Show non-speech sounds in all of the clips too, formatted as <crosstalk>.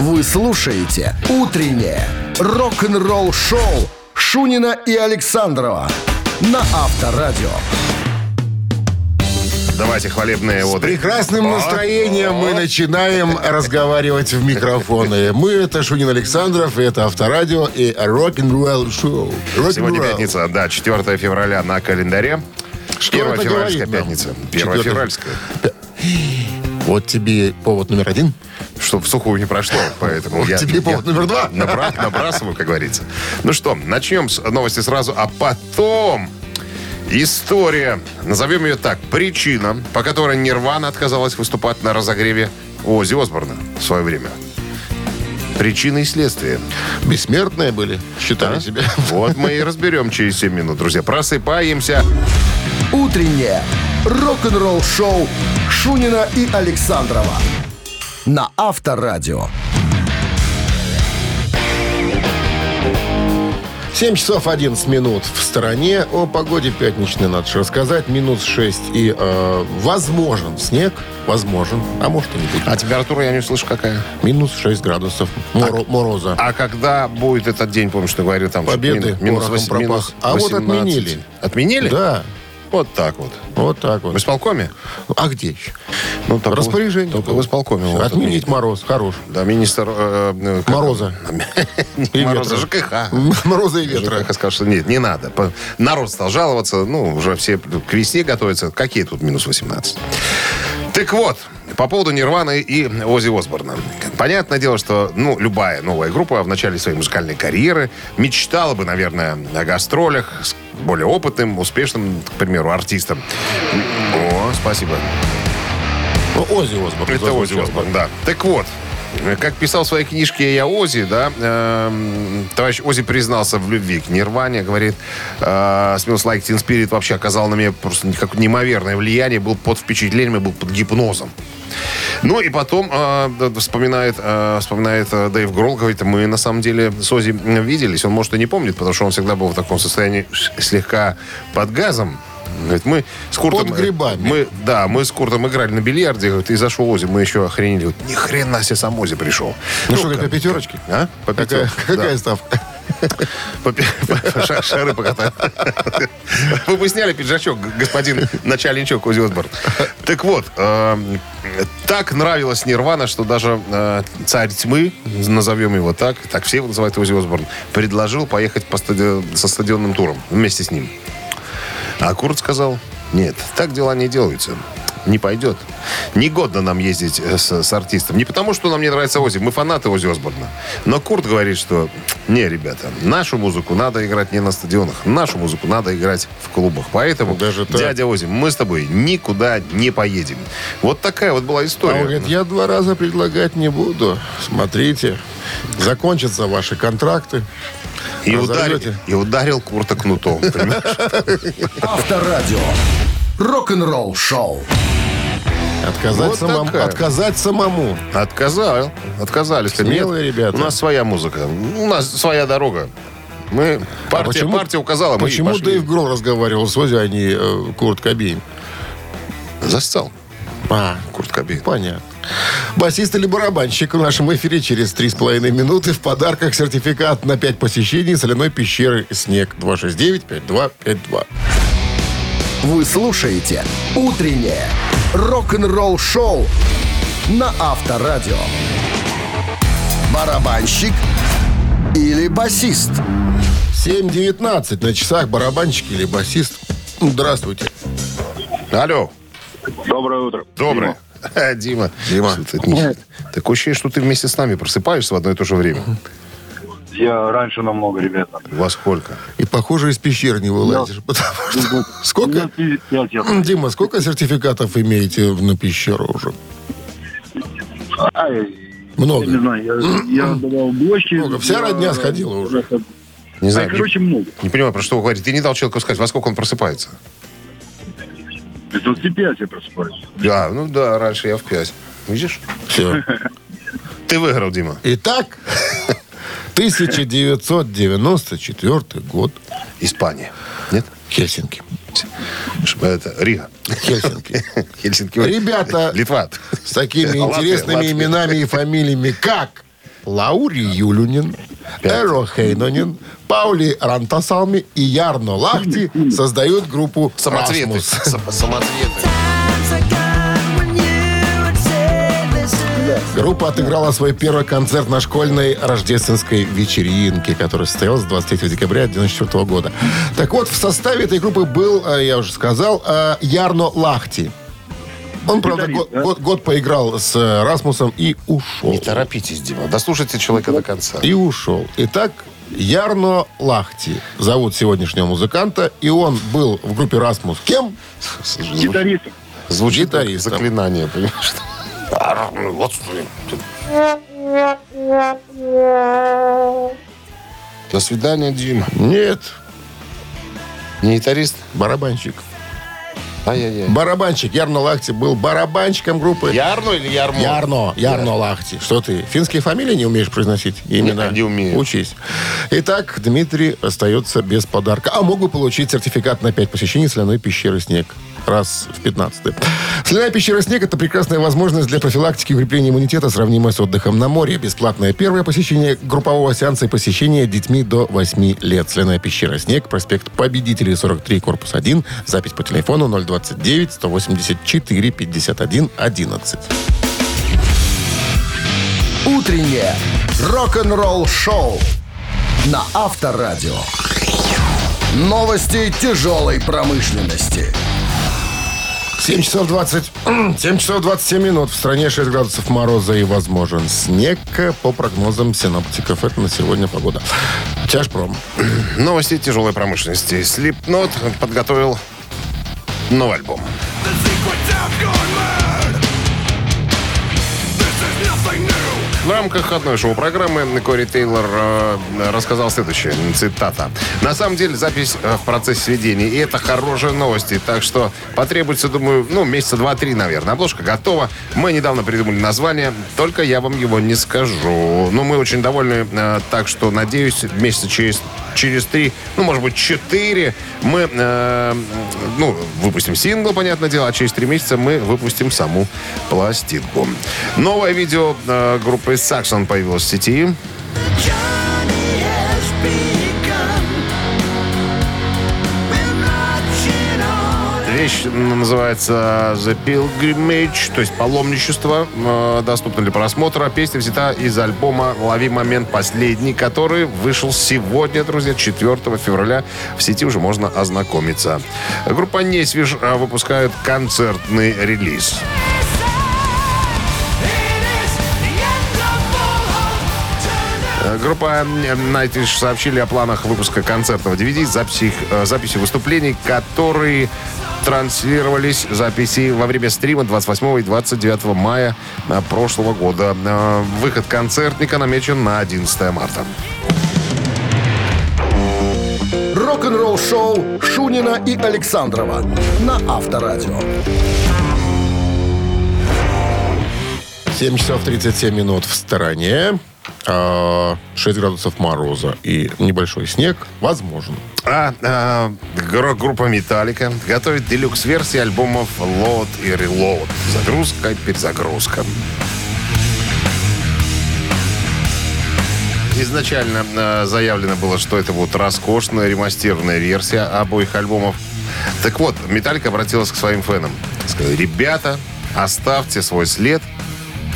Вы слушаете «Утреннее рок-н-ролл-шоу» Шунина и Александрова на Авторадио. Давайте хвалебные С воды. прекрасным настроением мы начинаем разговаривать в микрофоны. Мы это Шунин Александров, и это Авторадио и Rock'n'Roll Шоу. Сегодня пятница, да, 4 февраля на календаре. Что Первая это февральская говорит нам? пятница. Первая Четвертая. февральская. Вот тебе повод номер один. Что в сухую не прошло, поэтому Вот я... тебе повод номер два. набра- набрасываю, как говорится. Ну что, начнем с новости сразу, а потом... История, назовем ее так, причина, по которой Нирвана отказалась выступать на разогреве Ози Осборна в свое время. Причины и следствия. Бессмертные были, считали себя. <laughs> Вот мы и разберем через 7 минут, друзья. Просыпаемся. «Утреннее рок-н-ролл-шоу» Шунина и Александрова на Авторадио. 7 часов 11 минут в стороне. О погоде пятничной надо же рассказать. Минус 6 и э, возможен снег. Возможен. А может и не будет. А температура я не услышу какая. Минус 6 градусов моро- мороза. А когда будет этот день, помнишь, ты говорил, там... Победы мин- минус, восемь- пропах. минус А вот 18. отменили. Отменили? Да, Вот так вот. вот так В вот. исполкоме? А где еще? Ну, только- Распоряжение. Только в исполкоме. вот Отменить отменили. мороз. Хорош. Да, министр... э, э, как- Мороза. <laughs> И Мороза. ЖКХ. <laughs> Мороза и ветра. ЖКХ сказал, что нет, не надо. Народ стал жаловаться, ну, уже все к весне готовятся. Какие тут минус 18? Так вот, по поводу Нирваны и Ози Осборна. Понятное дело, что ну, любая новая группа в начале своей музыкальной карьеры мечтала бы, наверное, о гастролях с более опытным, успешным, к примеру, артистом. О, спасибо. Ну, Оззи Осборн. Это Ози. Осборн, да. Так вот, как писал в своей книжке «Я Ози», да, эм, товарищ Ози признался в любви к Нирване, говорит, э, «Smells Like Teen Spirit» вообще оказал на меня просто как неимоверное влияние, был под впечатлением, был под гипнозом. Ну и потом э, вспоминает, э, вспоминает э, Дэйв Гролл, говорит, мы на самом деле с Ози виделись. Он, может, и не помнит, потому что он всегда был в таком состоянии слегка под газом. Говорит, мы с Куртом... Под грибами. Мы, да, мы с Куртом играли на бильярде, говорит, и зашел Ози, мы еще охренели. Вот, ни хрена себе сам Ози пришел. Ну что, как- как по пятерочке? А? По Какая, пятерке, <laughs> какая да. ставка? <laughs> По ша- Шары покатать. Вы <laughs> бы сняли пиджачок, господин начальничок Ози Осборн. Так вот, эм, так нравилась Нирвана, что даже э, царь тьмы, назовем его так, так все его называют Ози Осборн, предложил поехать со стадионным туром вместе с ним. А Курт сказал, нет, так дела не делаются. Не пойдет. Негодно нам ездить э, с, с артистом. Не потому, что нам не нравится Ози. Мы фанаты Ози Осборна. Но Курт говорит, что не, ребята, нашу музыку надо играть не на стадионах. Нашу музыку надо играть в клубах. Поэтому, Даже так? дядя Ози, мы с тобой никуда не поедем. Вот такая вот была А история. он говорит, я два раза предлагать не буду. Смотрите, закончатся ваши контракты. И, ударил, разорвете. и ударил Курта кнутом. понимаешь? Авторадио. Рок-н-ролл-шоу. Отказать, Вот самому, такая. отказать самому. Отказал. Отказались. Смелые «Нет, ребята. У нас своя музыка. У нас своя дорога. Мы, партия, А почему- партия указала, мы и Почему. Дэйв Гролл разговаривал с Ози, а не э, Курт Кобейн? Застал. А, Курт Кобейн. понятно. Басист или барабанщик в нашем эфире через 3,5 минуты. В подарках сертификат на 5 посещений соляной пещеры «Снег» 269-5252. Вы слушаете «Утреннее рок-н-ролл-шоу» на Авторадио. Барабанщик или басист? 7.19 на часах барабанщик или басист. Здравствуйте. Алло. Доброе утро. Доброе. Дима. <laughs> Дима. Дима. Что ты не- Такое ощущение, что ты вместе с нами просыпаешься в одно и то же время. Я раньше намного, ребята. Во сколько? И, похоже, из пещер не вылазишь. Потому что... <laughs> Сколько? Пять лет. Дима, сколько сертификатов имеете на пещеру уже? Ай, Много. Я не знаю, я, я давал блочки. Много. Вся я- родня сходила уже. Не А, знаю. короче, не, много. не понимаю, про что вы говорите. Ты не дал человеку сказать, во сколько он просыпается. Без 25 я просыпаюсь. Да, ну да, раньше я в пять. Видишь? Все. <laughs> Ты выиграл, Дима. Итак, <laughs> 1994 год. Испания. Нет? Хельсинки. Это Рига. Хельсинки. <laughs> Хельсинки. Ребята Литва. с такими интересными именами и фамилиями, как Лаури Юлюнин, Эро Хейнонин, Паули Рантасалми и Ярно Лахти <laughs> создают группу Самоцветы. Самоцветы. Группа отыграла свой первый концерт на школьной рождественской вечеринке, которая состоялась 23 декабря 1994 года. Так вот, в составе этой группы был, э, я уже сказал, э, Ярно Лахти. Он, правда, Гитарист, год, да? год- год поиграл с э, Расмусом и ушел. Не торопитесь, Дима. Дослушайте человека до конца. И ушел. Итак, Ярно Лахти зовут сегодняшнего музыканта, и он был в группе Расмус кем? Гитаристом. Звучит как Гитаристом. заклинание, понимаешь? А, Вот До свидания, Дима. Нет, Не гитарист? барабанщик. Ай-яй-яй. Барабанщик Ярно Лахти был барабанщиком группы Ярно или Ярмо? Ярно, Ярно Лахти. Что ты, финские фамилии не умеешь произносить? Именно. Не, не умею. Учись. Итак, Дмитрий остается без подарка. А мог бы получить сертификат на 5 посещений соляной пещеры «Снег». Раз в 15 Соляная пещера «Снег» — это прекрасная возможность для профилактики и укрепления иммунитета, сравнимая с отдыхом на море. Бесплатное первое посещение группового сеанса и посещение детьми до 8 лет. Соляная пещера «Снег», проспект Победителей, 43, корпус 1. Запись по телефону 029 184 51 11. Утреннее рок-н-ролл-шоу на Авторадио. Новости тяжелой промышленности. 7 часов 20... 7 <clears throat> часов 27 минут. В стране 6 градусов мороза и возможен снег. По прогнозам синоптиков, это на сегодня погода. Тяжпром. Новости тяжелой промышленности. Slipknot подготовил новый альбом. Рамках одной шоу-программы Кори Тейлор э, рассказал следующее, цитата. «На самом деле запись э, в процессе сведения, и это хорошие новости, так что потребуется, думаю, ну, месяца два-три, наверное. Обложка готова. Мы недавно придумали название, только я вам его не скажу. Но мы очень довольны, э, так что, надеюсь, месяца через, через три, ну, может быть, четыре, мы, э, ну, выпустим сингл, понятное дело, а через три месяца мы выпустим саму пластинку. Новое видео э, группы Saxon появилось в сети. Вещь называется The Pilgrimage, то есть паломничество. Э, Доступна для просмотра. Песня взята из альбома «Лови момент последний», который вышел сегодня, друзья, 4 февраля. В сети уже можно ознакомиться. Группа «Несвиж» э, выпускает концертный релиз. Группа Nightwish сообщили о планах выпуска концертного DVD записи, э, записью выступлений, которые транслировались записи во время стрима 28 и 29 мая э, прошлого года. Э, Выход концертника намечен на 11 марта. Рок-н-ролл-шоу Шунина и Александрова на Авторадио. 7 часов 37 минут в стороне. А, 6 градусов мороза и небольшой снег возможен. А, а, группа Металлика готовит делюкс-версии альбомов Load и Reload. Загрузка, перезагрузка. Изначально э, заявлено было, что это будет роскошная ремастированная версия обоих альбомов. Так вот, Металлика обратилась к своим фенам. Сказали, ребята, оставьте свой след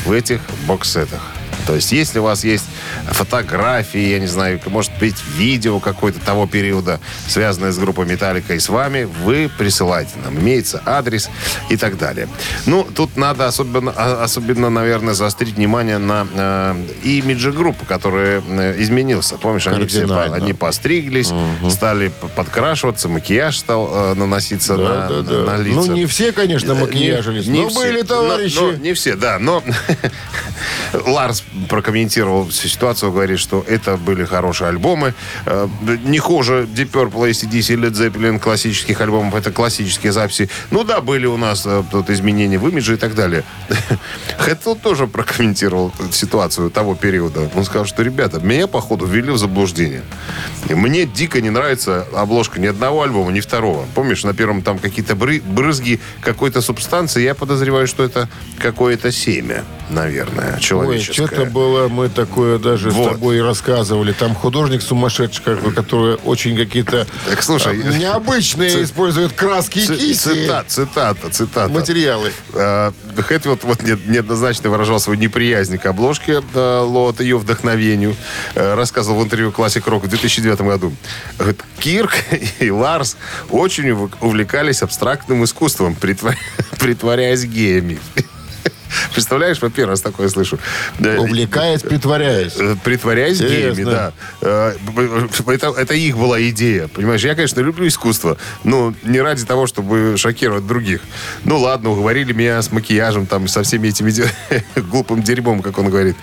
в этих боксетах. То есть, если у вас есть фотографии, я не знаю, может быть, видео какое-то того периода, связанное с группой Металлика и с вами, вы присылайте нам. Имеется адрес и так далее. Ну, тут надо особенно, а- особенно наверное, заострить внимание на э, имидже группы, который э, изменился. Помнишь, они все по- они постриглись, стали п- подкрашиваться, макияж стал э, наноситься на, Да, да, да. на лица. Ну, не все, конечно, Э, макияжились, не но все. были Но- товарищи. но не все, да. Но <laughs> Ларс прокомментировал всю ситуацию, говорит, что это были хорошие альбомы. Э, Не хуже Deep Purple, ACDC, Led Zeppelin классических альбомов. Это классические записи. Ну да, были у нас э, тут изменения в имидже и так далее. <laughs> Хэтфилд тоже прокомментировал ситуацию того периода. Он сказал, что, ребята, меня, походу, ввели в заблуждение. Мне дико не нравится обложка ни одного альбома, ни второго. Помнишь, на первом там какие-то бры- брызги какой-то субстанции. Я подозреваю, что это какое-то семя, наверное, человеческое. что-то было, мы такое даже Вот. с тобой рассказывали. Там художник сумасшедший, какой, который очень какие-то Так, слушай, а, необычные ци- использует краски и кисти. Цитата, цитата, цитата. Материалы. Э, Хэтфилд вот не- неоднозначно выражал свою неприязнь к обложке э, Лот, ее вдохновению. Э, Рассказывал в интервью Classic Rock в 2009 году. Говорит, Кирк <laughs> и Ларс очень ув- увлекались абстрактным искусством, <laughs> притворяясь геями. Представляешь, во первый раз такое слышу. Увлекаясь, притворяясь. Э, Притворяясь геями, да. Э, Это, это их была идея. Понимаешь, я, конечно, люблю искусство, но не ради того, чтобы шокировать других. Ну ладно, уговорили меня с макияжем, там, со всеми этими <laughs> глупым дерьмом, как он говорит.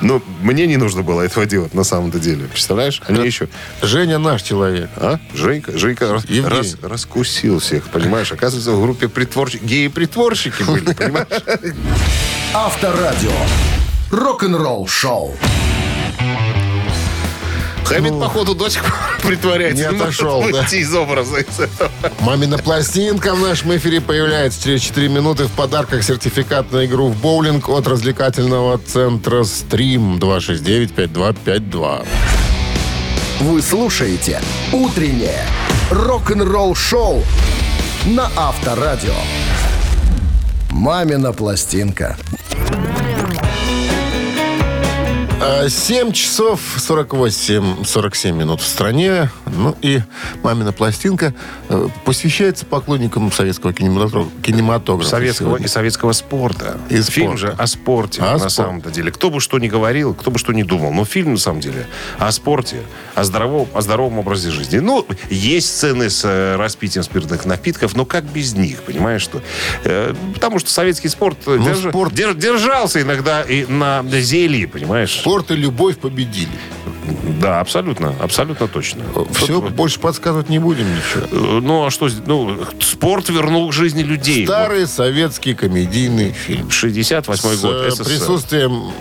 Но мне не нужно было этого делать на самом-то деле. Представляешь? Они еще... Женя наш человек. А? Женька, Женька рас- раскусил всех, понимаешь? Оказывается, в группе притворщики, геи-притворщики были, <laughs> понимаешь? Авторадио. Рок-н-ролл шоу. Хэммит, походу, до сих пор <laughs> притворяется. не отошел, да. из образа из этого. Мамина пластинка в нашем эфире появляется через 4 минуты. В подарках сертификат на игру в боулинг от развлекательного центра «Стрим» 269-5252. Вы слушаете «Утреннее рок-н-ролл шоу» на Авторадио. «Мамина пластинка». 7 часов 48-47 минут в стране. Ну и «Мамина пластинка» э, посвящается поклонникам советского кинематографа. Советского сегодня. и советского спорта. И фильм спорта. же о спорте, О на спорте. самом-то деле. Кто бы что ни говорил, кто бы что ни думал, но фильм, на самом деле, о спорте, о здоровом, о здоровом образе жизни. Ну, есть сцены с э, распитием спиртных напитков, но как без них, понимаешь, что? Э, потому что советский спорт, Ну, держа- спорт- дер- держался иногда и на зелье, понимаешь? Спорт и любовь победили. Да, абсолютно, абсолютно точно. Все, Тут, больше подсказывать не будем ничего. э, Ну, а что? Ну, спорт вернул к жизни людей. Старый советский комедийный фильм. 68 С год, э, СССР. присутствием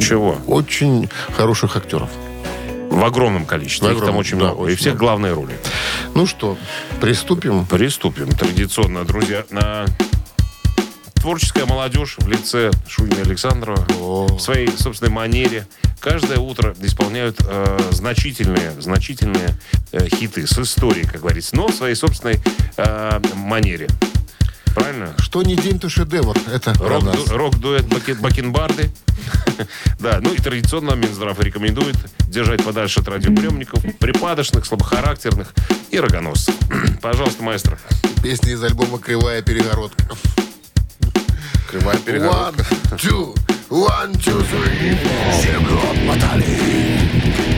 Чего? очень хороших актеров. В огромном количестве. В Их там огромном, очень да, много. И очень всех много. главные роли. Ну что, приступим. Приступим. Традиционно, друзья, на творческая молодежь в лице Шунина Александрова О. в своей собственной манере каждое утро исполняют э, значительные, значительные э, хиты с историей, как говорится, но в своей собственной э, манере. Правильно? Что не день, то шедевр. Это про Рок-. Рок-дуэт Баки- Бакенбарды. <laughs> Да, ну и традиционно Минздрав рекомендует держать подальше от радиоприемников, припадочных, слабохарактерных и рогоносцев. <clears throat> Пожалуйста, маэстро. Песня из альбома «Кривая перегородка». Кривая перегородка. One, two, one, two, three. Землю обмотали.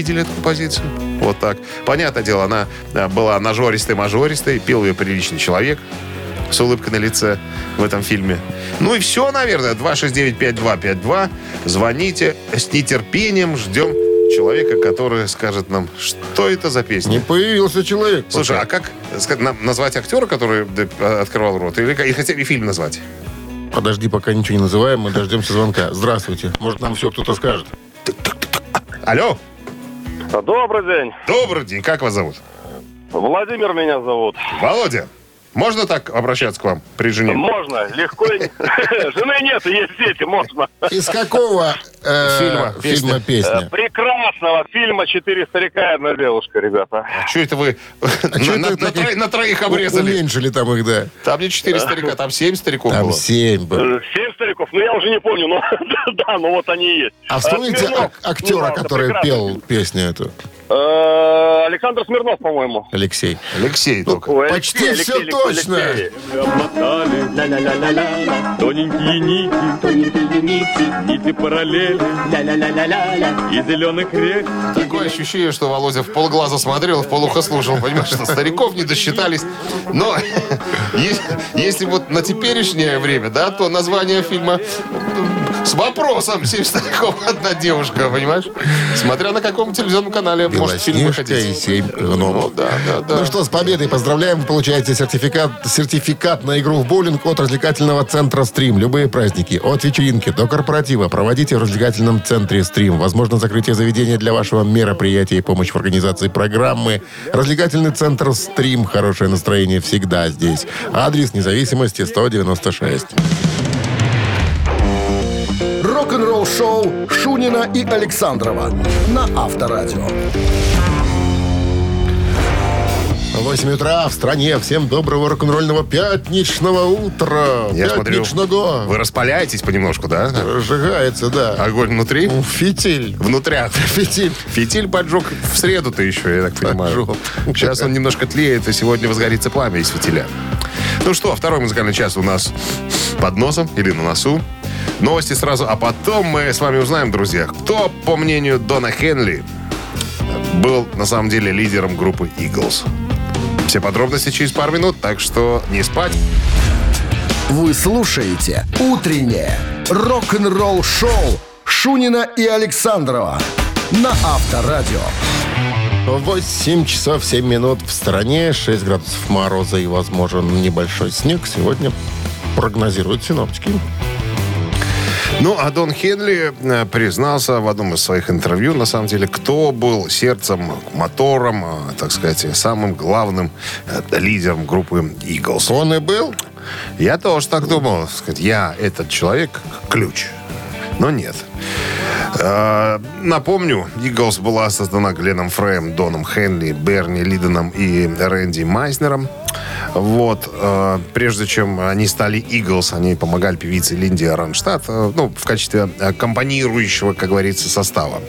Увидели эту композицию. Вот так. Понятное дело, она э, была нажористой-мажористой, пел ее приличный человек с улыбкой на лице в этом фильме. Ну и все, наверное. 269-5252. Звоните. С нетерпением ждем человека, который скажет нам, что это за песня. Не появился человек. Слушай, пока. а как сказать, назвать актера, который да, открывал рот? Или, или хотя бы фильм назвать? Подожди, пока ничего не называем, мы дождемся звонка. Здравствуйте. Может, нам все кто-то скажет. Алло, Добрый день. добрый день, как вас зовут? Владимир меня зовут. Володя, можно так обращаться к вам при жене? Можно, легко. <laughs> Жены нет, есть дети, можно. Из какого э, Фильма, песня. фильма песня? Прекрасного фильма «Четыре старика и одна девушка», ребята. Что это вы А <laughs> на, троих обрезали? Уменьшили там их, да. Там не четыре старика, там семь стариков Там было. семь было. Э, Семь стариков, ну я уже не помню, но <laughs> да, ну вот они и есть. А вспомните Смирнов, ак- актера, который пел песню эту? Э, Александр Смирнов, по-моему. Алексей. Алексей только. Ой, Почти Алексей, все Алексей, точно. Алексей. Тоненькие нити, тоненькие нити, нити параллели, и зеленых рек. Такое ощущение, что Володя в полглаза смотрел, в полухо слушал. Понимаешь, что стариков не досчитались. Но <laughs> если вот на теперешнее время, да, то название фильма с вопросом «Семь стариков, одна девушка», понимаешь? Смотря на каком телевизионном канале может фильм Белоснежка и выходить. семь гномов. Да, да, да. Ну что, с победой поздравляем. Вы получаете сертификат, сертификат на игру в боулинг от развлекательного центра «Стрим». Любые праздники, от вечеринки до корпоратива, проводите в развлекательном центре «Стрим». Возможно, закрытие заведения для вашего мероприятия и помощь в организации программы. Развлекательный центр «Стрим». Хорошее настроение всегда здесь. Адрес независимости 196. Рок-н-ролл шоу Шунина и Александрова на Авторадио. 8 утра в стране. Всем доброго рок-н-ролльного пятничного утра. Я смотрю, Пятничного. вы распаляетесь понемножку, да? Разжигается, да. Огонь внутри? Фитиль. Внутрях. <laughs> Фитиль. Фитиль поджег в среду-то еще, я так понимаю. Поджег. Сейчас он немножко тлеет, и сегодня возгорится пламя из фитиля. Ну что, второй музыкальный час у нас под носом или на носу. Новости сразу, а потом мы с вами узнаем, друзья, кто, по мнению Дона Хенли, был на самом деле лидером группы Eagles. Все подробности через пару минут, так что не спать. Вы слушаете «Утреннее рок-н-ролл-шоу» Шунина и Александрова на Авторадио. 8 часов 7 минут в стране, 6 градусов мороза и возможен небольшой снег. Сегодня прогнозируют синоптики. Ну, а Дон Хенли э, признался в одном из своих интервью, на самом деле, кто был сердцем, мотором, э, так сказать, самым главным э, лидером группы Eagles. Он и был. Я тоже так думал. Сказать, Я этот человек ключ. Но нет. Э, Напомню, Eagles была создана Гленном Фреем, Доном Хенли, Берни Лиденом и Рэнди Майснером. Вот. э, Прежде чем они стали Eagles, они помогали певице Линди Ранштадт, э, ну, в качестве аккомпанирующего, как говорится, состава.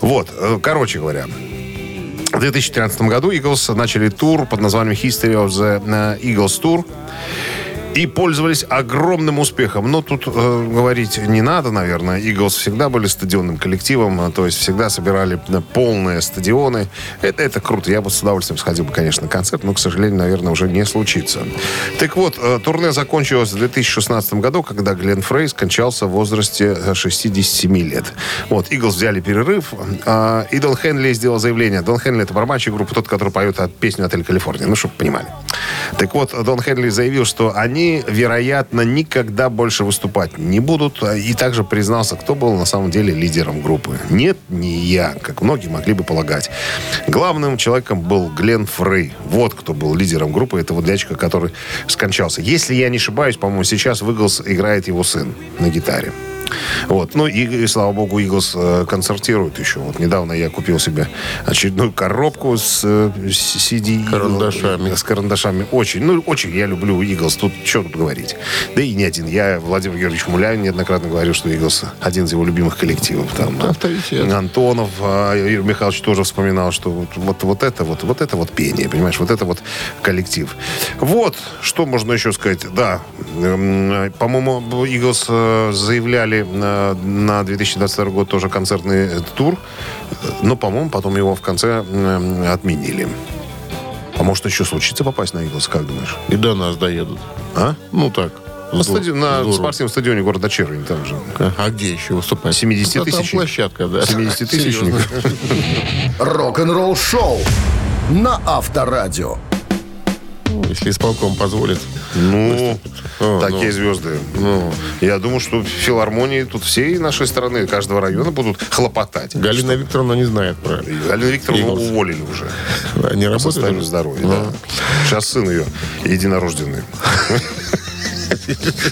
Вот. э, Короче говоря, в 2013 году Eagles начали тур под названием History of the э, Eagles Tour. И пользовались огромным успехом. Но тут э, говорить не надо, наверное. Eagles всегда были стадионным коллективом, э, то есть всегда собирали э, полные стадионы. Это, это круто. Я бы с удовольствием сходил бы, конечно, на концерт, но, к сожалению, наверное, уже не случится. Так вот, э, турне закончилось в 2016 году, когда Глен Фрей скончался в возрасте э, 67 лет. Вот, Eagles взяли перерыв, э, и Дон Хенли сделал заявление. Дон Хенли — это барабанщик группы, тот, который поет песню «Отель Калифорния». Ну, чтобы понимали. Так вот, Дон Хенли заявил, что они, вероятно, никогда больше выступать не будут. И также признался, кто был на самом деле лидером группы. Нет, не я, как многие могли бы полагать. Главным человеком был Глен Фрей. Вот кто был лидером группы. Это вот дядечка, который скончался. Если я не ошибаюсь, по-моему, сейчас в Иглс играет его сын на гитаре. Вот. Ну, и, и, слава богу, Иглс э, концертирует еще. Вот недавно я купил себе очередную коробку с э, с CD. Карандашами. С карандашами. Очень, ну, очень я люблю Иглс. Тут что тут говорить. Да и не один. Я Владимир Георгиевич Муляев неоднократно говорил, что Иглс один из его любимых коллективов. Там, авторитет. Антонов, а, Юрий Михайлович тоже вспоминал, что вот, вот, вот это вот, вот это вот пение, понимаешь, вот это вот коллектив. Вот, что можно еще сказать. Да, эм, по-моему, э, заявляли на, на 2022 год тоже концертный э, тур, но, по-моему, потом его в конце э, отменили. А может еще случится попасть на Eagles, как думаешь? И до нас доедут. А? Ну так. На, стади- на спортивном стадионе города Червень там же. А где еще выступать? 70 Да, там тысячник. площадка, да. 70 тысячник. Серьезно. Рок-н-ролл шоу на Авторадио. Если исполком позволит. Ну, А, такие ну. звезды. Ну, Я думаю, что в филармонии тут всей нашей страны, каждого района будут хлопотать. Галина Викторовна не знает про... Галину Викторовну Eagles. уволили уже. Не По работает? состоянию здоровья, да. Сейчас сын ее единорожденный.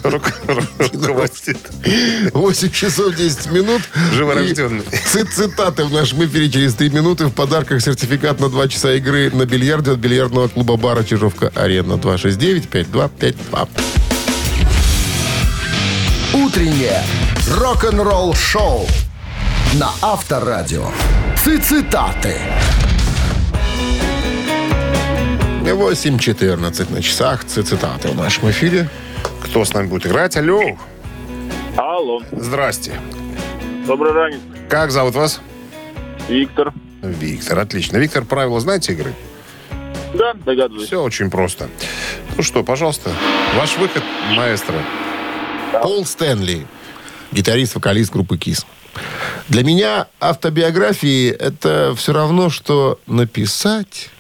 Рук- Руководит. 8 часов 10 минут. Живорожденный. Цитаты в нашем эфире через 3 минуты. В подарках сертификат на 2 часа игры на бильярде от бильярдного клуба бара Чижовка-Арена 269-5252. Утреннее рок-н-ролл шоу на Авторадио. Цитаты. 8.14 на часах. Цитаты в нашем эфире. Кто с нами будет играть? Алло. Алло. Здрасте. Добрый ранец. Как зовут вас? Виктор. Виктор. Отлично. Виктор, правила знаете игры? Да, догадываюсь. Все очень просто. Ну что, пожалуйста, ваш выход, маэстро. Пол Стэнли, гитарист, вокалист группы КИС. Для меня автобиографии это все равно, что написать,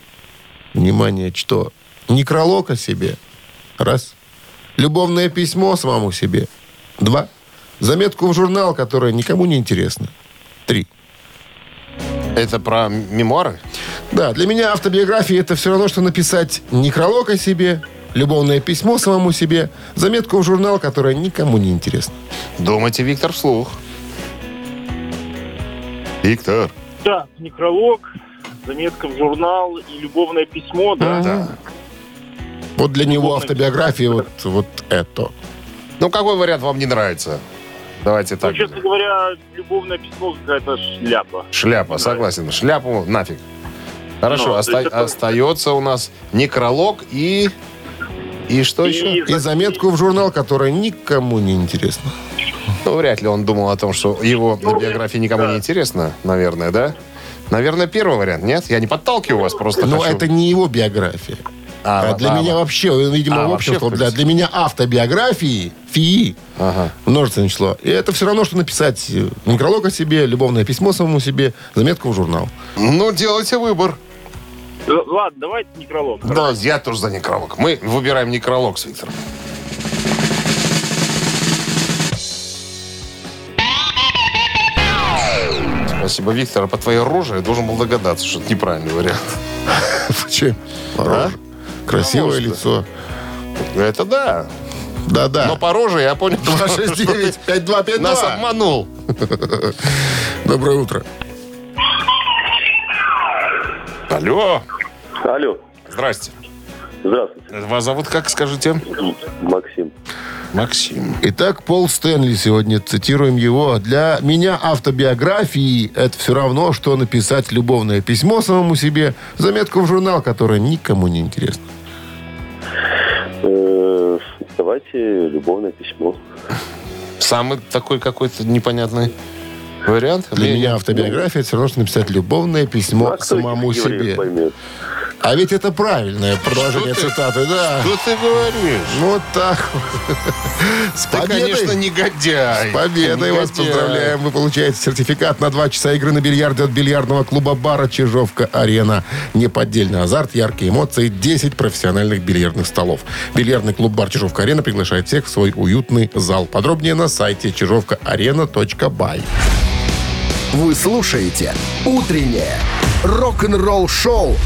внимание, что? Некролог о себе. Раз. Любовное письмо самому себе. Два. Заметку в журнал, которая никому не интересна. Три. Это про мемуары? Да, для меня автобиография это все равно, что написать некролог о себе, любовное письмо самому себе, заметку в журнал, которая никому не интересна. Думайте, Виктор, вслух. Виктор. Да, некролог, заметка в журнал и любовное письмо, да. Да. Вот для него автобиография вот, вот это. Ну, какой вариант вам не нравится? Давайте Ну, так. честно говоря, любовное письмо какая-то шляпа. Шляпа, согласен. Шляпу нафиг. Хорошо, Ну, оста- это- остается у нас некролог и... И что еще? И заметку в журнал, которая никому не интересна. Ну, вряд ли он думал о том, что его Ну, биография никому да. не интересна, наверное, да? Наверное, первый вариант, нет? Я не подталкиваю вас, просто Но хочу- это не его биография. А, А, для а, меня вообще, он, видимо, А, в вообще, общем, в для, для меня автобиографии, ФИИ, Ага. множественное число. И это все равно, что написать э, некролог о себе, любовное письмо самому себе, заметку в журнал. Ну, делайте выбор. Ладно, давайте некролог. Да, я тоже за некролог. Мы выбираем некролог с Виктором. Спасибо, Виктор. А по твоей роже я должен был догадаться, что это неправильный вариант. <laughs> Чем? Рожа. Красивое Потому лицо. Это да. Да-да. Но по роже я понял, что 269 ты 5252 нас обманул. <laughs> Доброе утро. Алло. Алло, Здрасте. Здравствуйте, Вас зовут как, скажите? Максим. Максим. Итак, Пол Стэнли сегодня, цитируем его. Для меня автобиографии это все равно, что написать любовное письмо самому себе, заметку в журнал, которая никому не интересна. Э, давайте любовное письмо. Самый такой какой-то непонятный вариант? Для меня автобиография это все равно, что написать любовное письмо Ну, а кто самому себе. поймет? А ведь это правильное продолжение Что ты- цитаты, да. Что ты говоришь? Вот так. вот. С Ты, победой. конечно, негодяй. С победой вас Негодяй. поздравляем. Вы получаете сертификат на два часа игры на бильярде от бильярдного клуба бара «Чижовка-Арена». Неподдельный азарт, яркие эмоции, 10 профессиональных бильярдных столов. Бильярдный клуб бар «Чижовка-Арена» приглашает всех в свой уютный зал. Подробнее на сайте чижовкаарена.бай. Вы слушаете «Утреннее рок-н-ролл-шоу»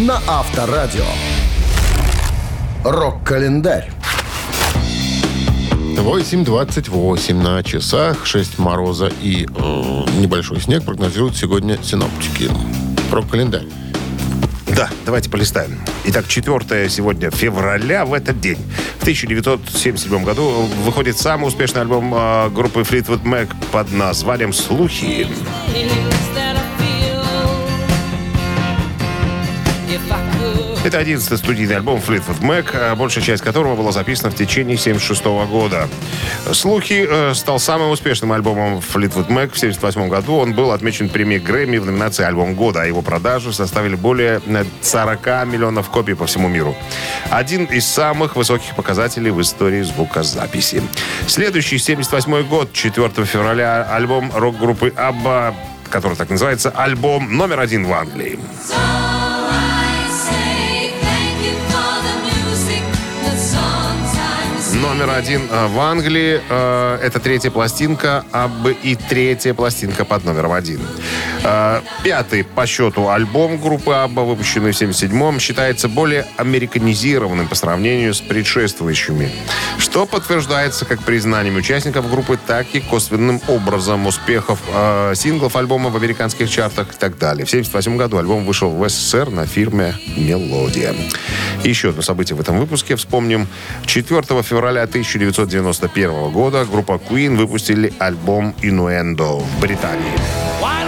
на Авторадио. Рок-календарь. 8.28 на часах, 6 мороза и э, небольшой снег прогнозируют сегодня синоптики. Про календарь. Да, давайте полистаем. Итак, 4 сегодня февраля в этот день. В 1977 году выходит самый успешный альбом э, группы Fleetwood Mac под названием «Слухи». Это 11 студийный альбом Fleetwood Mac, э, большая часть которого была записана в течение 76 года. «Слухи» э, стал самым успешным альбомом Fleetwood Mac в 78 году. Он был отмечен премией Грэмми в номинации «Альбом года», а его продажи составили более э, 40 миллионов копий по всему миру. Один из самых высоких показателей в истории звукозаписи. Следующий, 78 год, 4 февраля, альбом рок-группы «Абба», который так называется, альбом номер один в Англии. Номер один э, в Англии. э, Это третья пластинка, Аббы и третья пластинка под номером один. Э, Пятый по счету альбом группы Абба, выпущенный в 77-м, считается более американизированным по сравнению с предшествующими. Что подтверждается как признанием участников группы, так и косвенным образом успехов синглов альбома в американских чартах и так далее. В 78 году альбом вышел в СССР на фирме «Мелодия». Еще одно событие в этом выпуске. Вспомним. 4 февраля 1991 года группа Queen выпустили альбом «Innuendo» в Британии.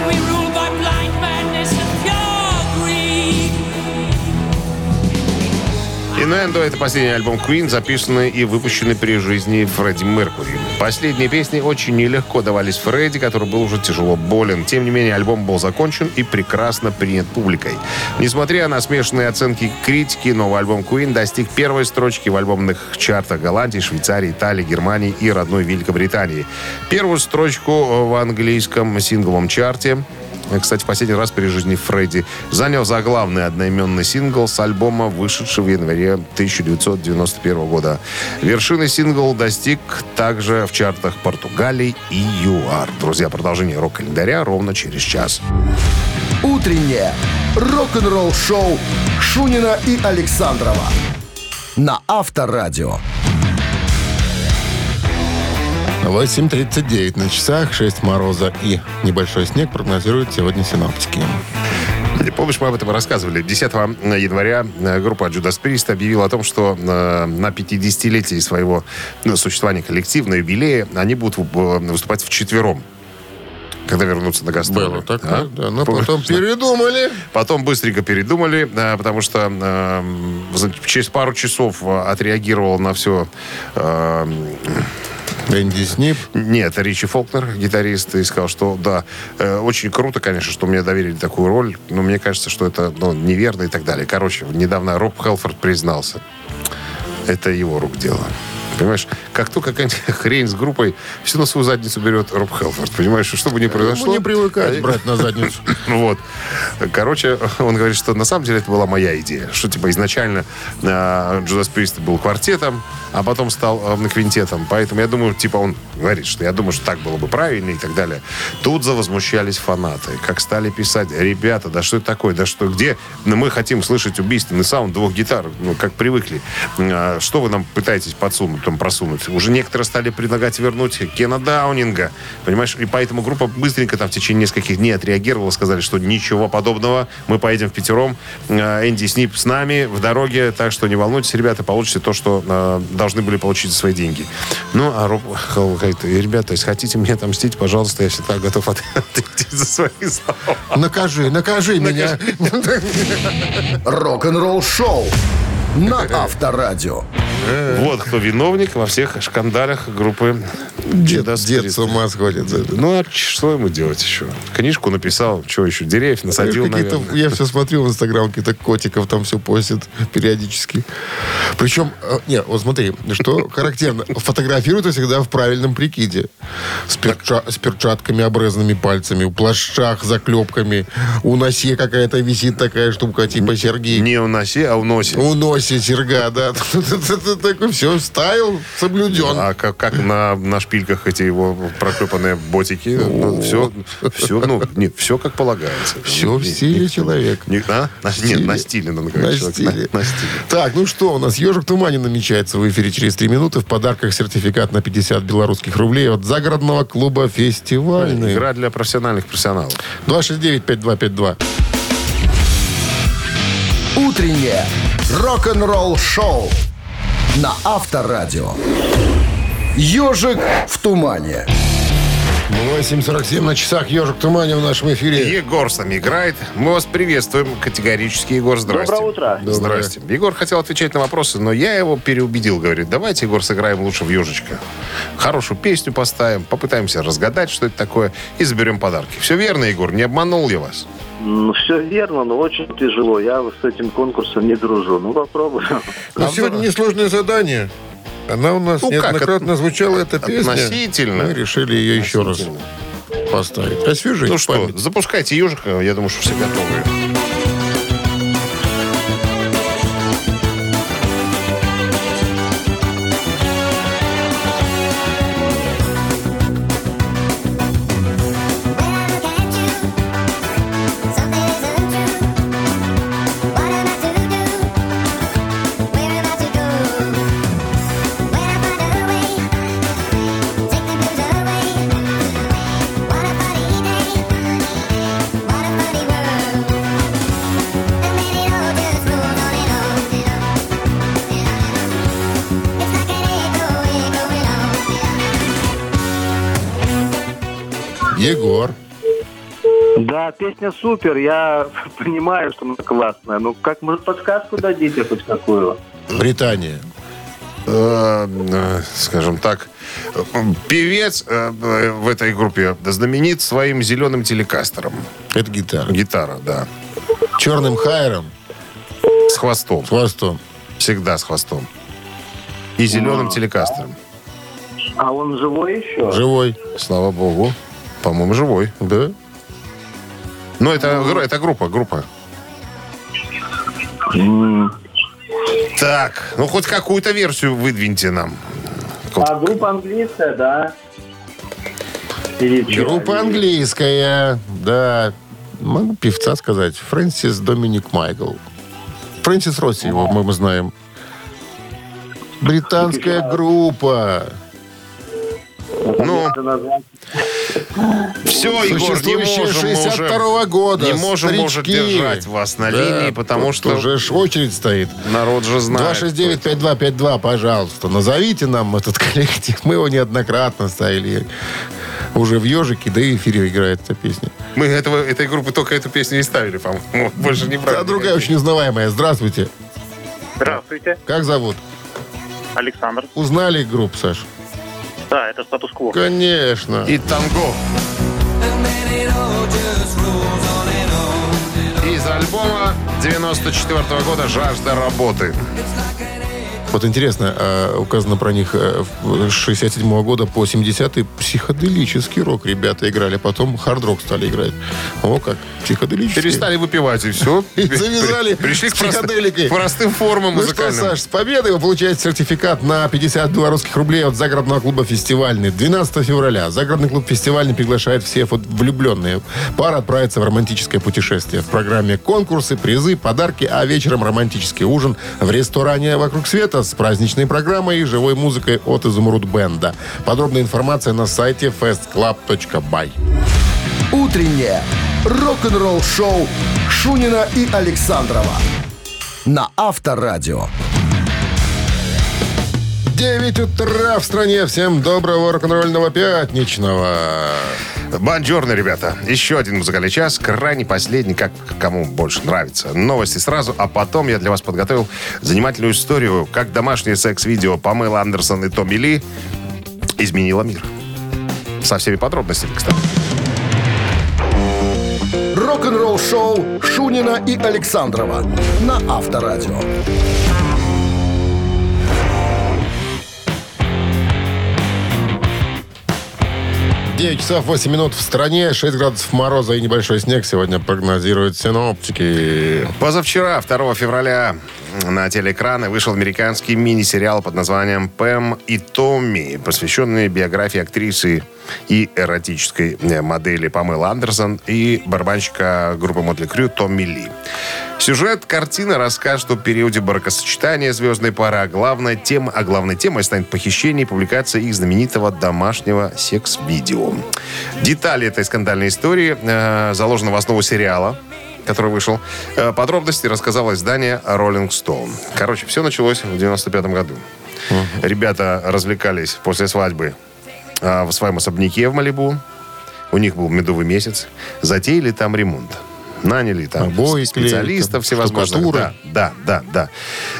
Инуэндо — это последний альбом Queen, записанный и выпущенный при жизни Фредди Меркури. Последние песни очень нелегко давались Фредди, который был уже тяжело болен. Тем не менее, альбом был закончен и прекрасно принят публикой. Несмотря на смешанные оценки критики, новый альбом Queen достиг первой строчки в альбомных чартах Голландии, Швейцарии, Италии, Германии и родной Великобритании. Первую строчку в английском сингловом чарте кстати, в последний раз при жизни Фредди, занял заглавный одноименный сингл с альбома, вышедшего в январе 1991 года. Вершины сингл достиг также в чартах Португалии и ЮАР. Друзья, продолжение рок-календаря ровно через час. Утреннее рок-н-ролл-шоу Шунина и Александрова на Авторадио. 8.39 на часах, 6 мороза и небольшой снег прогнозируют сегодня синоптики. Помнишь, мы об этом рассказывали. 10 января э, группа Judas Priest объявила о том, что э, на 50-летие своего ну, существования коллектива, на юбилее, они будут э, выступать вчетвером когда вернутся на гастроли. Было так, А? да, да. Но Помнишь, потом передумали. Потом быстренько передумали, потому что э, через пару часов отреагировал на все э, Энди Снип. нет, Ричи Фолкнер, гитарист, и сказал, что да, э, очень круто, конечно, что мне доверили такую роль, но мне кажется, что это ну, неверно и так далее. Короче, недавно Роб Хелфорд признался. Это его рук дело. Понимаешь, как только какая-нибудь <laughs> хрень с группой, все на свою задницу берет Роб Хелфорд. Понимаешь, что бы ни произошло... Ну, не привыкать брать на задницу. <laughs> Вот. Короче, <laughs> он говорит, что на самом деле это была моя идея. Что, типа, изначально Джудас Прист был квартетом, а потом стал э, квинтетом. Поэтому я думаю, типа, он говорит, что я думаю, что так было бы правильно и так далее. Тут завозмущались фанаты. Как стали писать, ребята, да что это такое? Да что, где? Ну, мы хотим слышать убийственный саунд двух гитар, ну, как привыкли. Что вы нам пытаетесь подсунуть, там, просунуть? Уже некоторые стали предлагать вернуть Кена Даунинга. Понимаешь? И поэтому группа быстренько там в течение нескольких дней отреагировала, сказали, что ничего подобного. Мы поедем в пятером. А, Энди Снип с нами в дороге, так что не волнуйтесь, ребята, получите то, что а, должны были получить за свои деньги. Ну, а Роб Хелл говорит, ребята, если хотите мне отомстить, пожалуйста, я всегда готов от- ответить за свои слова. Накажи, накажи меня. <laughs> Рок-н-ролл-шоу на Авторадио. Вот кто виновник во всех шкандалях группы Дед, дед Priest. с ума сходит. Ну, а что ему делать еще? Книжку написал, что еще, деревьев насадил, Какие-то- наверное. я все смотрю в Инстаграм, какие-то котиков там все постят периодически. Причем, э, не, вот смотри, что характерно, фотографируют всегда в правильном прикиде. С, перча- с перчатками, обрезанными пальцами, в плащах, заклепками. У носе какая-то висит такая штука, типа Сергей. Не у носе, а у носе. У носе серга, да. <laughs> Такой все, стайл соблюден. А как, как на, на шпильках эти его проклепанные ботики. все, все, ну, нет, все как полагается. Все в стиле человека. ни- а? На- стиле. Нет, на стиле, надо На говорить. человек. стиле. На, на стиле. Так, ну что, у нас «Ежик Тумани» намечается в эфире через три минуты. В подарках сертификат на 50 белорусских рублей от загородного клуба «Фестивальный». Игра для профессиональных профессионалов. 269-5252. Утреннее рок-н-ролл-шоу на Авторадио. Ежик в тумане. 8.47 на часах «Ежик Тумани» в нашем эфире. Егор с нами играет. Мы вас приветствуем категорически, Егор. Здрасте. Доброе утро. Здрасте. Егор хотел отвечать на вопросы, но я его переубедил. Говорит, давайте, Егор, сыграем лучше в ежечка. Хорошую песню поставим, попытаемся разгадать, что это такое, и заберем подарки. Все верно, Егор? Не обманул я вас? Ну, все верно, но очень тяжело. Я с этим конкурсом не дружу. Ну, попробую. Но сегодня несложное задание. Она у нас Ну, как, неоднократно звучала, эта песня. относительно. Мы решили ее еще раз поставить. Освежить Ну что, память. запускайте ежика. Я думаю, что все готовы. Песня супер. Я <laughs> понимаю, что она классная. Ну, как, может, подсказку дадите хоть какую? Британия. э, э, скажем так, певец э, э, в этой группе знаменит своим зеленым телекастером. Это гитара. Гитара, да. Черным хайером С хвостом. с хвостом. Всегда с хвостом. И зеленым телекастером. А он живой еще? Живой. Слава богу. По-моему, живой. Да? Но это, гру- это группа, группа. Так, ну хоть какую-то версию выдвиньте нам. А группа английская, да? Группа английская. Да. Могу певца сказать. Фрэнсис Доминик Майкл. Фрэнсис Росси, его мы, мы знаем. Британская группа. Ну, все, Егор, не можем мы 62 уже... года. Не можем, может, старички. держать вас на Да, линии, потому тут что уже ж очередь стоит. народ же знает. 269-5252, пожалуйста, назовите нам этот <laughs> коллектив. Мы его неоднократно ставили уже в «Ежике», да и в эфире играет эта песня. Мы этого, этой группы только эту песню и ставили, по-моему. <laughs> Больше не брали. А другая очень узнаваемая. Здравствуйте. Здравствуйте, Как зовут? Александр. Узнали группу, Саш? Да, это статус-кво. Конечно. И танго. Из альбома 94 года «Жажда работы». Вот интересно, а, указано про них с 67 года по 70-й психоделический рок ребята играли, потом хард-рок стали играть. О, как, психоделический. Перестали выпивать, и все. <laughs> И завязали Пришли к, психоделикой. простым формам Ну что, музыкальным. Саш, с победой вы получаете сертификат на 50 белорусских рублей от загородного клуба «Фестивальный». 12 февраля загородный клуб «Фестивальный» приглашает всех вот влюбленные. Пара отправится в романтическое путешествие. В программе конкурсы, призы, подарки, а вечером романтический ужин в ресторане «Вокруг света» с праздничной программой и живой музыкой от «Изумруд Бенда». Подробная информация на сайте festclub.by. Утреннее рок-н-ролл-шоу Шунина и Александрова на Авторадио. 9 утра в стране. Всем доброго рок-н-ролльного пятничного. Бонжорно, ребята. Еще один музыкальный час, крайне последний, как кому больше нравится. Новости сразу, а потом я для вас подготовил занимательную историю, как домашнее секс-видео Памела Андерсон и Томми Ли изменило мир. Со всеми подробностями, кстати. Рок-н-ролл-шоу Шунина и Александрова на Авторадио. 9 часов 8 минут в стране, 6 градусов мороза и небольшой снег сегодня прогнозируют синоптики. Позавчера, 2 февраля, на телеэкраны вышел американский мини-сериал под названием «Пэм и Томми», посвященный биографии актрисы и эротической э, модели Памелы Андерсон и барабанщика группы Мотли Крю Томми Ли. Сюжет картины расскажет о периоде бракосочетания звездной пары, а главная тема, а главной темой станет похищение и публикация их знаменитого домашнего секс-видео. Детали этой скандальной истории э, заложены в основу сериала, который вышел. Э, Подробности рассказало издание Rolling Stone. Короче, все началось в 95 году. Ребята развлекались после свадьбы в своем особняке в Малибу. У них был медовый месяц. Затеяли там ремонт. Наняли там Обои специалистов клеить, там, всевозможных. Да, да, да, да.